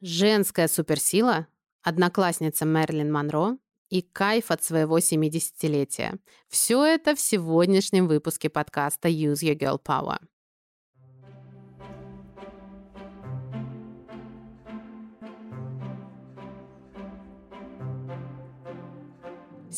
Женская суперсила, одноклассница Мерлин Монро и кайф от своего 70-летия. Все это в сегодняшнем выпуске подкаста Use Your Girl Power.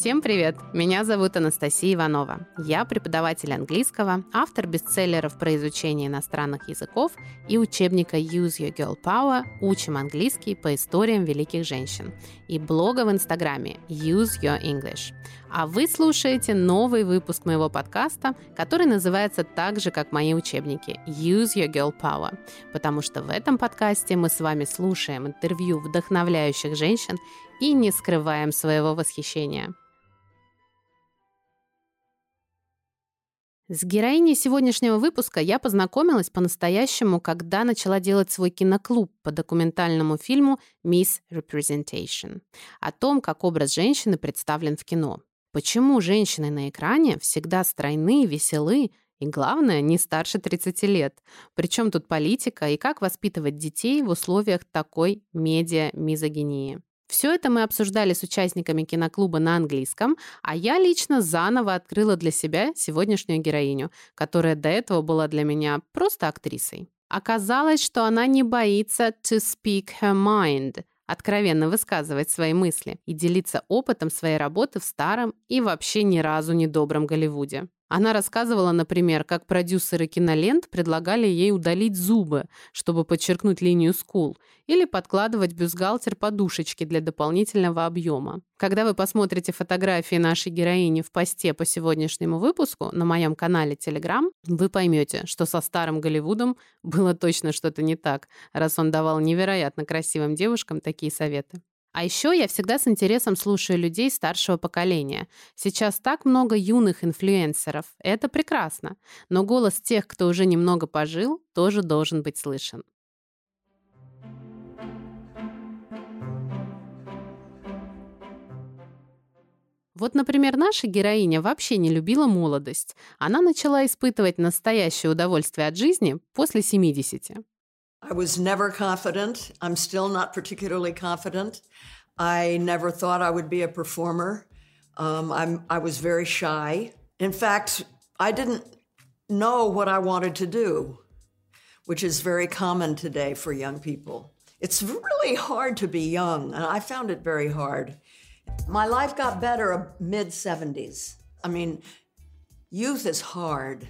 Всем привет! Меня зовут Анастасия Иванова. Я преподаватель английского, автор бестселлеров про изучение иностранных языков и учебника Use Your Girl Power «Учим английский по историям великих женщин» и блога в инстаграме Use Your English. А вы слушаете новый выпуск моего подкаста, который называется так же, как мои учебники Use Your Girl Power, потому что в этом подкасте мы с вами слушаем интервью вдохновляющих женщин и не скрываем своего восхищения. С героиней сегодняшнего выпуска я познакомилась по-настоящему, когда начала делать свой киноклуб по документальному фильму «Miss Representation» о том, как образ женщины представлен в кино. Почему женщины на экране всегда стройны, веселы и, главное, не старше 30 лет? Причем тут политика и как воспитывать детей в условиях такой медиа-мизогинии? Все это мы обсуждали с участниками киноклуба на английском, а я лично заново открыла для себя сегодняшнюю героиню, которая до этого была для меня просто актрисой. Оказалось, что она не боится to speak her mind, откровенно высказывать свои мысли и делиться опытом своей работы в старом и вообще ни разу не добром Голливуде. Она рассказывала, например, как продюсеры кинолент предлагали ей удалить зубы, чтобы подчеркнуть линию скул, или подкладывать бюстгальтер подушечки для дополнительного объема. Когда вы посмотрите фотографии нашей героини в посте по сегодняшнему выпуску на моем канале Telegram, вы поймете, что со старым Голливудом было точно что-то не так, раз он давал невероятно красивым девушкам такие советы. А еще я всегда с интересом слушаю людей старшего поколения. Сейчас так много юных инфлюенсеров. Это прекрасно. Но голос тех, кто уже немного пожил, тоже должен быть слышен. Вот, например, наша героиня вообще не любила молодость. Она начала испытывать настоящее удовольствие от жизни после 70. I was never confident. I'm still not particularly confident. I never thought I would be a performer. Um, I'm, I was very shy. In fact, I didn't know what I wanted to do, which is very common today for young people. It's really hard to be young, and I found it very hard. My life got better mid 70s. I mean, youth is hard.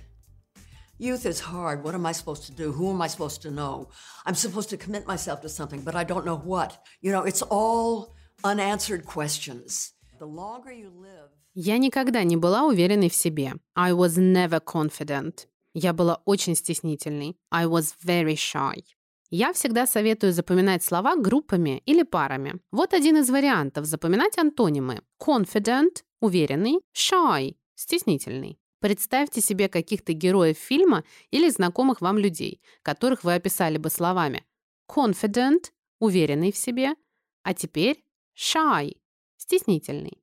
Youth is hard. What am I supposed to do? Who am I supposed to know? I'm supposed to commit myself to something, but I don't know what. You know, it's all unanswered questions. The longer you live... Я никогда не была уверенной в себе. I was never confident. Я была очень стеснительной. I was very shy. Я всегда советую запоминать слова группами или парами. Вот один из вариантов запоминать антонимы. Confident – уверенный, shy – стеснительный. Представьте себе каких-то героев фильма или знакомых вам людей, которых вы описали бы словами confident – уверенный в себе, а теперь shy – стеснительный.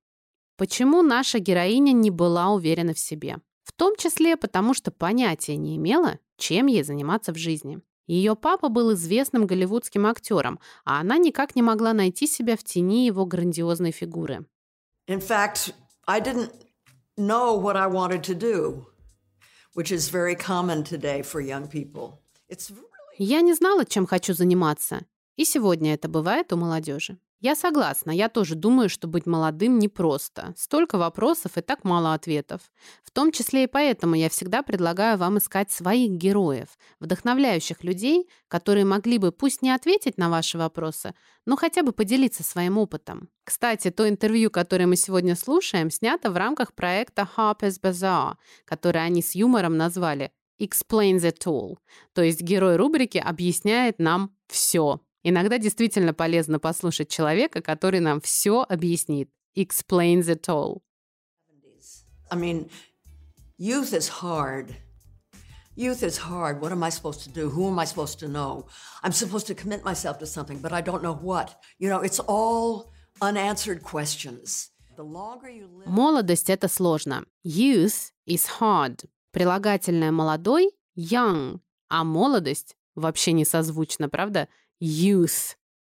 Почему наша героиня не была уверена в себе? В том числе потому, что понятия не имела, чем ей заниматься в жизни. Ее папа был известным голливудским актером, а она никак не могла найти себя в тени его грандиозной фигуры. In fact, I didn't know what I wanted to do, which is very common today for young people. It's really... Я не знала, чем хочу заниматься. И сегодня это бывает у молодежи. Я согласна, я тоже думаю, что быть молодым непросто. Столько вопросов и так мало ответов. В том числе и поэтому я всегда предлагаю вам искать своих героев, вдохновляющих людей, которые могли бы пусть не ответить на ваши вопросы, но хотя бы поделиться своим опытом. Кстати, то интервью, которое мы сегодня слушаем, снято в рамках проекта Harper's Bazaar, который они с юмором назвали Explains It All, то есть герой рубрики объясняет нам все. Иногда действительно полезно послушать человека, который нам все объяснит. Explains it all. I mean, youth is hard. Youth is hard. What am I supposed to do? Who am I supposed to know? I'm supposed to commit myself to something, but I don't know what. You know, it's all unanswered questions. Молодость — это сложно. Youth is hard. Прилагательное «молодой» — young, а молодость вообще не созвучно, правда? Youth.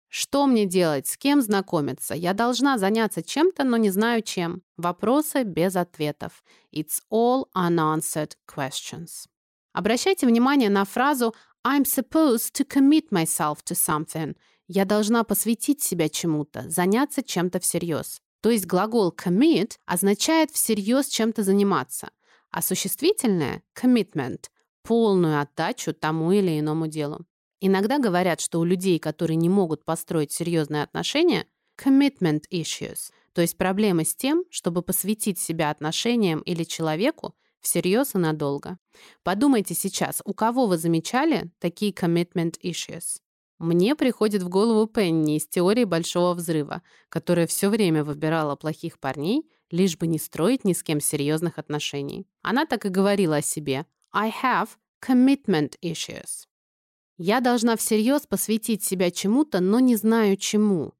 Что мне делать? С кем знакомиться? Я должна заняться чем-то, но не знаю чем. Вопросы без ответов. It's all unanswered questions. Обращайте внимание на фразу I'm supposed to commit myself to something. Я должна посвятить себя чему-то, заняться чем-то всерьез. То есть глагол commit означает всерьез чем-то заниматься, а существительное commitment – полную отдачу тому или иному делу. Иногда говорят, что у людей, которые не могут построить серьезные отношения, commitment issues, то есть проблемы с тем, чтобы посвятить себя отношениям или человеку всерьез и надолго. Подумайте сейчас, у кого вы замечали такие commitment issues? Мне приходит в голову Пенни из теории Большого Взрыва, которая все время выбирала плохих парней, лишь бы не строить ни с кем серьезных отношений. Она так и говорила о себе «I have commitment issues». Я должна всерьез посвятить себя чему-то, но не знаю чему.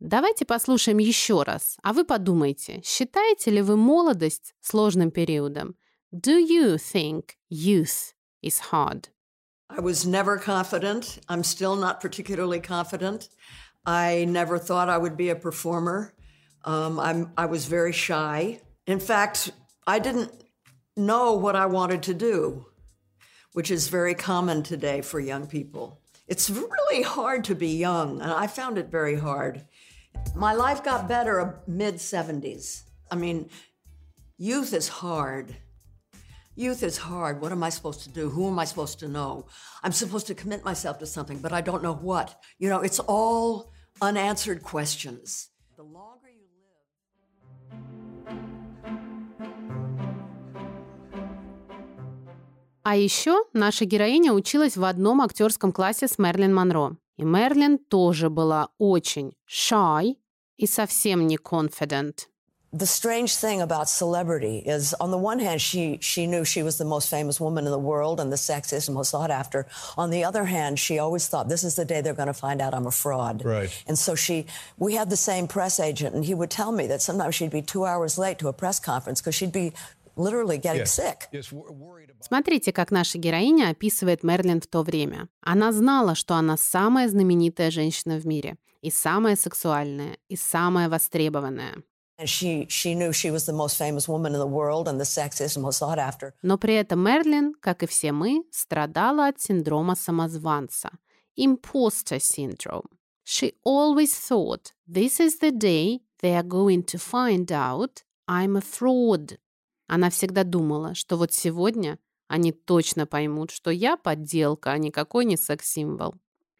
Давайте послушаем еще раз, а вы подумайте, считаете ли вы молодость сложным периодом? Do you think youth is hard? I was never confident. I'm still not particularly confident. I never thought I would be a performer. Um, I'm, I was very shy. In fact, I didn't know what I wanted to do, which is very common today for young people. It's really hard to be young, and I found it very hard. My life got better mid 70s. I mean, youth is hard. Youth is hard. What am I supposed to do? Who am I supposed to know? I'm supposed to commit myself to something, but I don't know what. You know, it's all unanswered questions. The longer А еще наша героиня училась в одном актерском классе с Мерлин Монро. И Мерлин тоже была очень shy и совсем не confident. the strange thing about celebrity is on the one hand she she knew she was the most famous woman in the world and the sexiest and most sought after on the other hand she always thought this is the day they're going to find out i'm a fraud right and so she we had the same press agent and he would tell me that sometimes she'd be two hours late to a press conference because she'd be literally getting yes. sick. Yes, Смотрите, как наша героиня описывает Мерлин в то время. Она знала, что она самая знаменитая женщина в мире, и самая сексуальная, и самая востребованная. Но при этом Мерлин, как и все мы, страдала от синдрома самозванца. Imposter syndrome. She always thought, this is the day they are going to find out I'm a fraud. Она всегда думала, что вот сегодня они точно поймут, что я подделка, а никакой не секс-символ.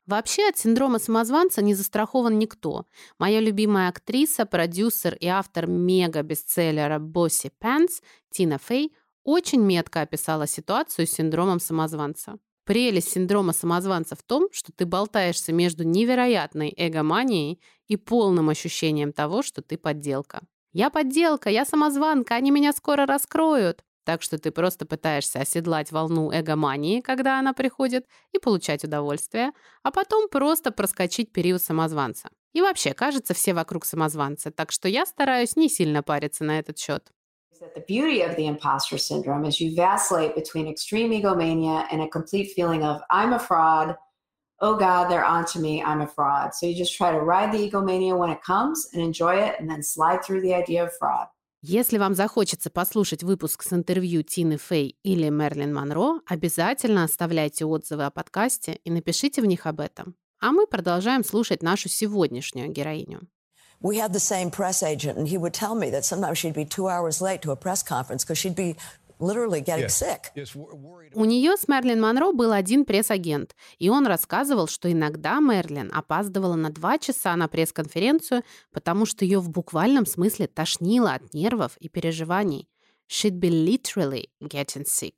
Вообще от синдрома самозванца не застрахован никто. Моя любимая актриса, продюсер и автор мега-бестселлера «Босси Пэнс» Тина Фей очень метко описала ситуацию с синдромом самозванца. Прелесть синдрома самозванца в том, что ты болтаешься между невероятной эгоманией и полным ощущением того, что ты подделка. «Я подделка, я самозванка, они меня скоро раскроют». Так что ты просто пытаешься оседлать волну эгомании, когда она приходит, и получать удовольствие, а потом просто проскочить период самозванца. И вообще, кажется, все вокруг самозванцы, так что я стараюсь не сильно париться на этот счет. The beauty of the imposter syndrome is you vacillate between extreme egomania and a complete feeling of I'm a fraud, oh God, they're onto me, I'm a fraud. So you just try to ride the egomania when it comes and enjoy it and then slide through the idea of fraud. Если вам захочется послушать выпуск с интервью Тины Фей или Мерлин Монро, обязательно оставляйте отзывы о подкасте и напишите в них об этом. А мы продолжаем слушать нашу сегодняшнюю героиню. We had the same press agent, and he would tell me that sometimes she'd be two hours late to a press conference because she'd be literally getting yes. sick. Yes, У нее с Мерлин Монро был один пресс-агент, и он рассказывал, что иногда Мерлин опаздывала на два часа на пресс-конференцию, потому что ее в буквальном смысле тошнило от нервов и переживаний. She'd be literally getting sick.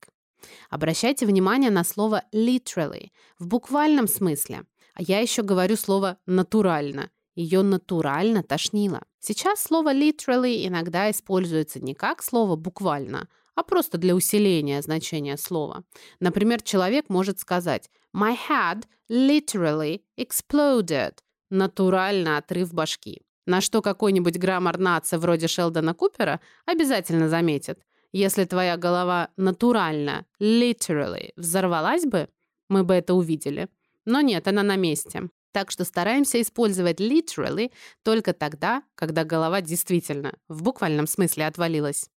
Обращайте внимание на слово literally, в буквальном смысле. А я еще говорю слово натурально. Ее натурально тошнило. Сейчас слово literally иногда используется не как слово буквально, а просто для усиления значения слова. Например, человек может сказать «My head literally exploded» – натурально отрыв башки. На что какой-нибудь граммар-наца вроде Шелдона Купера обязательно заметит. Если твоя голова натурально, literally, взорвалась бы, мы бы это увидели. Но нет, она на месте. Так что стараемся использовать literally только тогда, когда голова действительно, в буквальном смысле, отвалилась.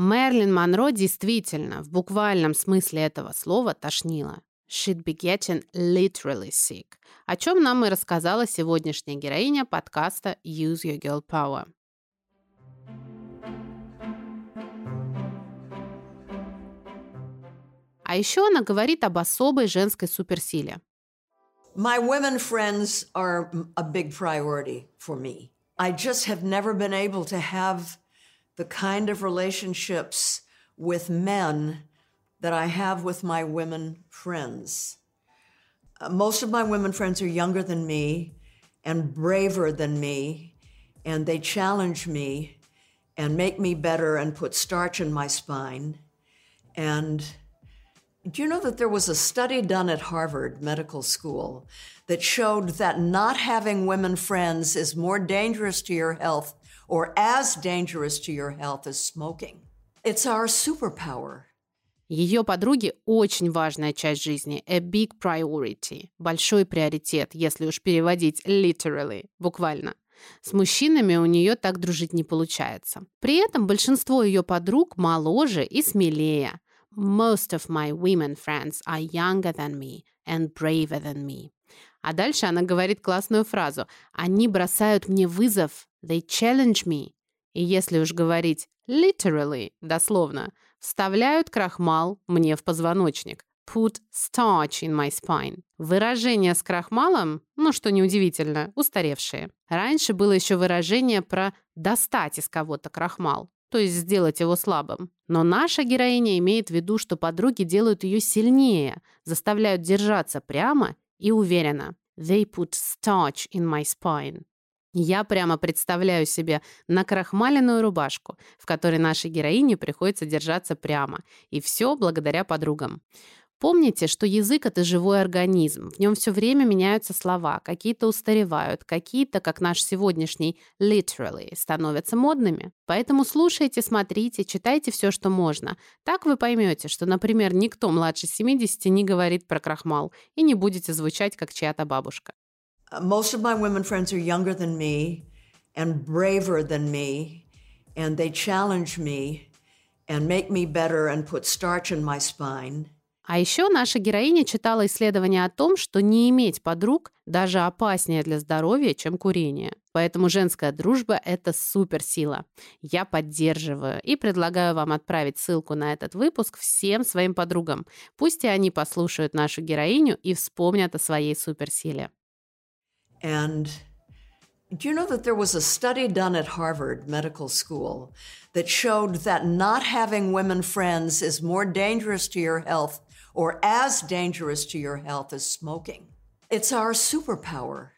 Мерлин Монро действительно, в буквальном смысле этого слова, тошнила. She'd be getting literally sick. О чем нам и рассказала сегодняшняя героиня подкаста Use Your Girl Power. А еще она говорит об особой женской суперсиле. My women friends are a big priority for me. I just have never been able to have the kind of relationships with men that I have with my women friends. Uh, most of my women friends are younger than me and braver than me, and they challenge me and make me better and put starch in my spine. And do you know that there was a study done at Harvard Medical School that showed that not having women friends is more dangerous to your health or as dangerous to your health as smoking? It's our superpower. Ее подруги очень важная часть жизни, a big priority, большой приоритет, если уж переводить literally, буквально. С мужчинами у нее так дружить не получается. При этом большинство ее подруг моложе и смелее. Most of my women friends are younger than me and braver than me. А дальше она говорит классную фразу. Они бросают мне вызов. They challenge me. И если уж говорить literally, дословно, вставляют крахмал мне в позвоночник. Put starch in my spine. Выражение с крахмалом, ну что неудивительно, устаревшие. Раньше было еще выражение про достать из кого-то крахмал то есть сделать его слабым. Но наша героиня имеет в виду, что подруги делают ее сильнее, заставляют держаться прямо и уверенно. They put starch in my spine. Я прямо представляю себе накрахмаленную рубашку, в которой нашей героине приходится держаться прямо. И все благодаря подругам. Помните, что язык — это живой организм. В нем все время меняются слова. Какие-то устаревают, какие-то, как наш сегодняшний literally, становятся модными. Поэтому слушайте, смотрите, читайте все, что можно. Так вы поймете, что, например, никто младше 70 не говорит про крахмал и не будете звучать, как чья-то бабушка. Most of my women friends are younger than me and braver than me, and they challenge me and make me better and put starch in my spine – а еще наша героиня читала исследования о том, что не иметь подруг даже опаснее для здоровья, чем курение. Поэтому женская дружба – это суперсила. Я поддерживаю и предлагаю вам отправить ссылку на этот выпуск всем своим подругам. Пусть и они послушают нашу героиню и вспомнят о своей суперсиле. And do you know that there was a study done at Harvard Medical School that showed that not having women friends is more dangerous to your health or as dangerous to your health as smoking. It's our superpower.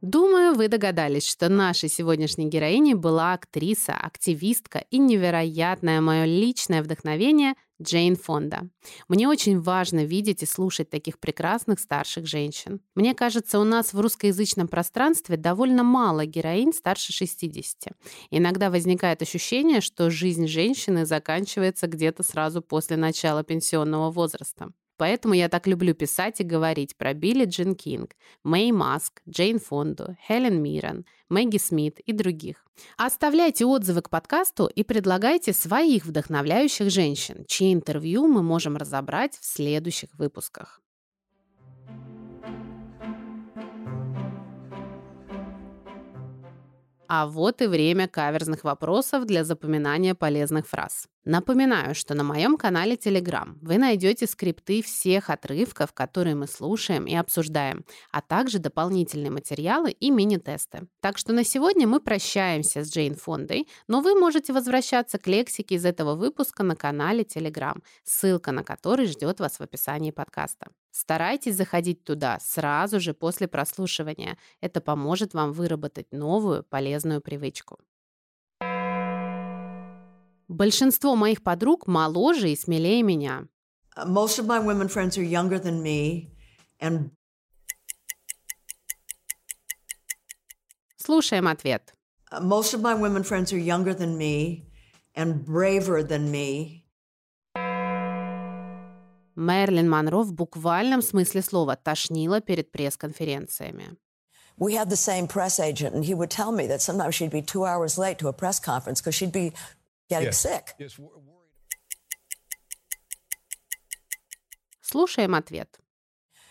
Думаю, вы догадались, что нашей сегодняшней героиней была актриса, активистка и невероятное мое личное вдохновение Джейн Фонда. Мне очень важно видеть и слушать таких прекрасных старших женщин. Мне кажется, у нас в русскоязычном пространстве довольно мало героинь старше 60. Иногда возникает ощущение, что жизнь женщины заканчивается где-то сразу после начала пенсионного возраста. Поэтому я так люблю писать и говорить про Билли Джин Кинг, Мэй Маск, Джейн Фонду, Хелен Миррен, Мэгги Смит и других. Оставляйте отзывы к подкасту и предлагайте своих вдохновляющих женщин, чьи интервью мы можем разобрать в следующих выпусках. А вот и время каверзных вопросов для запоминания полезных фраз. Напоминаю, что на моем канале Telegram вы найдете скрипты всех отрывков, которые мы слушаем и обсуждаем, а также дополнительные материалы и мини-тесты. Так что на сегодня мы прощаемся с Джейн Фондой, но вы можете возвращаться к лексике из этого выпуска на канале Telegram, ссылка на который ждет вас в описании подкаста. Старайтесь заходить туда сразу же после прослушивания. Это поможет вам выработать новую полезную привычку. Большинство моих подруг моложе и смелее меня. Most of my women friends are younger than me and Слушаем ответ. Most of my women friends are younger than me and braver than me. Мэрилин Монро в буквальном смысле слова тошнила перед пресс-конференциями. We had the same press agent, and he would tell me that sometimes she'd be two hours late to a press conference because she'd be getting Yes. sick. Слушаем ответ.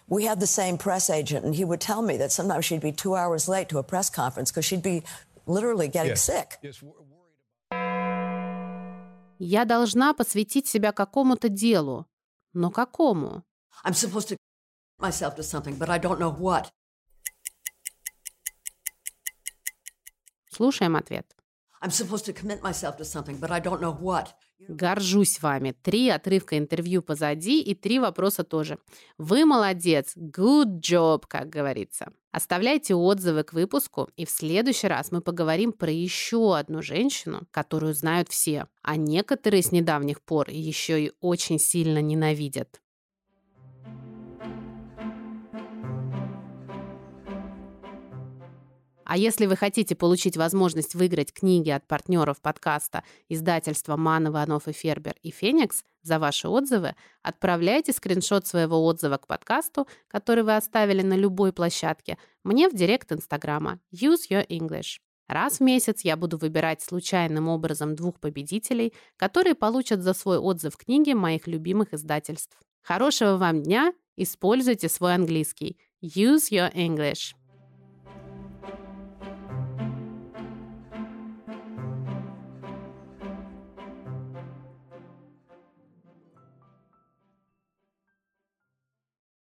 We had the same press agent, and he would tell me that sometimes she'd be two hours late to a press conference because she'd be literally getting Yes. sick. Я должна посвятить себя какому-то делу. Но какому? I'm supposed to myself to something, but I don't know what. Слушаем ответ. Горжусь вами. Три отрывка интервью позади и три вопроса тоже. Вы молодец. Good job, как говорится. Оставляйте отзывы к выпуску, и в следующий раз мы поговорим про еще одну женщину, которую знают все, а некоторые с недавних пор еще и очень сильно ненавидят. А если вы хотите получить возможность выиграть книги от партнеров подкаста издательства Ман, Иванов и Фербер и Феникс за ваши отзывы, отправляйте скриншот своего отзыва к подкасту, который вы оставили на любой площадке, мне в директ Инстаграма Use Your English. Раз в месяц я буду выбирать случайным образом двух победителей, которые получат за свой отзыв книги моих любимых издательств. Хорошего вам дня! Используйте свой английский. Use your English.